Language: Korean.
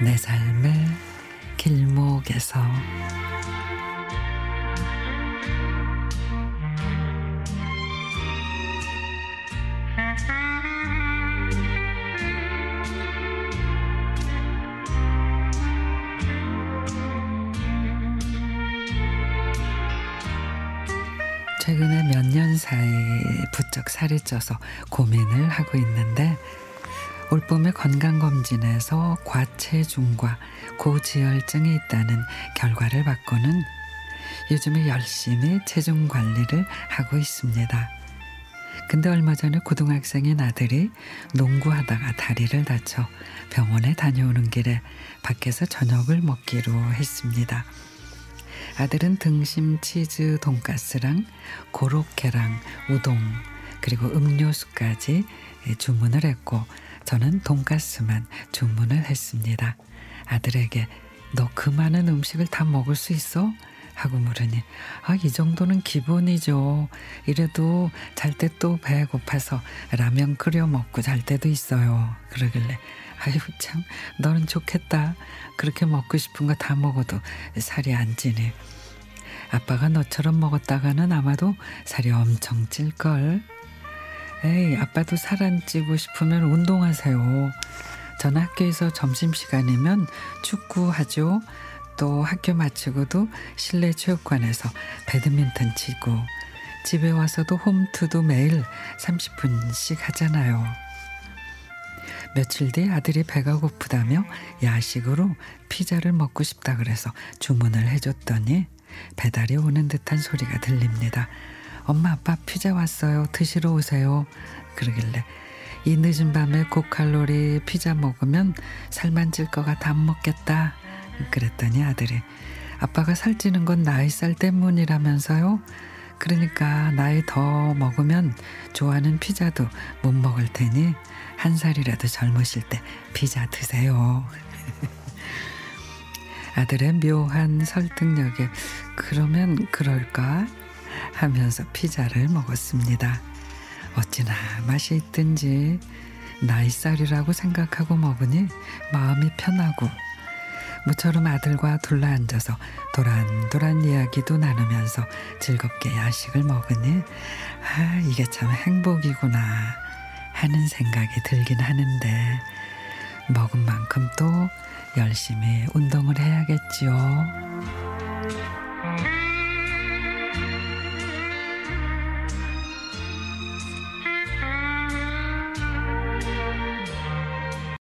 내 삶의 길목에서. 최근에 몇 년 사이 부쩍 살이 쪄서 고민을 하고 있는데 올봄에 건강검진에서 과체중과 고지혈증이 있다는 결과를 받고는 요즘에 열심히 체중 관리를 하고 있습니다. 근데 얼마 전에 고등학생인 아들이 농구하다가 다리를 다쳐 병원에 다녀오는 길에 밖에서 저녁을 먹기로 했습니다. 아들은 등심 치즈 돈가스랑 고로케랑 우동 그리고 음료수까지 주문을 했고 저는 돈가스만 주문을 했습니다. 아들에게 너 그 많은 음식을 다 먹을 수 있어? 하고 물으니 아, 이 정도는 기본이죠. 이래도 잘 때 또 배 고파서 라면 끓여 먹고 잘 때도 있어요. 그러길래 아유 참 너는 좋겠다. 그렇게 먹고 싶은 거 다 먹어도 살이 안 찌네. 아빠가 너처럼 먹었다가는 아마도 살이 엄청 찔걸. 에이, 아빠도 살 안 찌고 싶으면 운동하세요. 저는 학교에서 점심시간이면 축구하죠. 또 학교 마치고도 실내 체육관에서 배드민턴 치고 집에 와서도 홈투도 매일 30분씩 하잖아요. 며칠 뒤 아들이 배가 고프다며 야식으로 피자를 먹고 싶다 그래서 주문을 해줬더니 배달이 오는 듯한 소리가 들립니다. 엄마 아빠 피자 왔어요. 드시러 오세요. 그러길래 이 늦은 밤에 고칼로리 피자 먹으면 살만 찔것 같아 안 먹겠다. 그랬더니 아들이 아빠가 살찌는 건 나이 살 때문이라면서요. 그러니까 나이 더 먹으면 좋아하는 피자도 못 먹을 테니 한 살이라도 젊으실 때 피자 드세요. 아들의 묘한 설득력에 그러면 그럴까 하면서 피자를 먹었습니다. 어찌나 맛이 있든지 나이살이라고 생각하고 먹으니 마음이 편하고 모처럼 아들과 둘러앉아서 도란도란 이야기도 나누면서 즐겁게 야식을 먹으니 아 이게 참 행복이구나 하는 생각이 들긴 하는데 먹은 만큼 또 열심히 운동을 해야겠지요.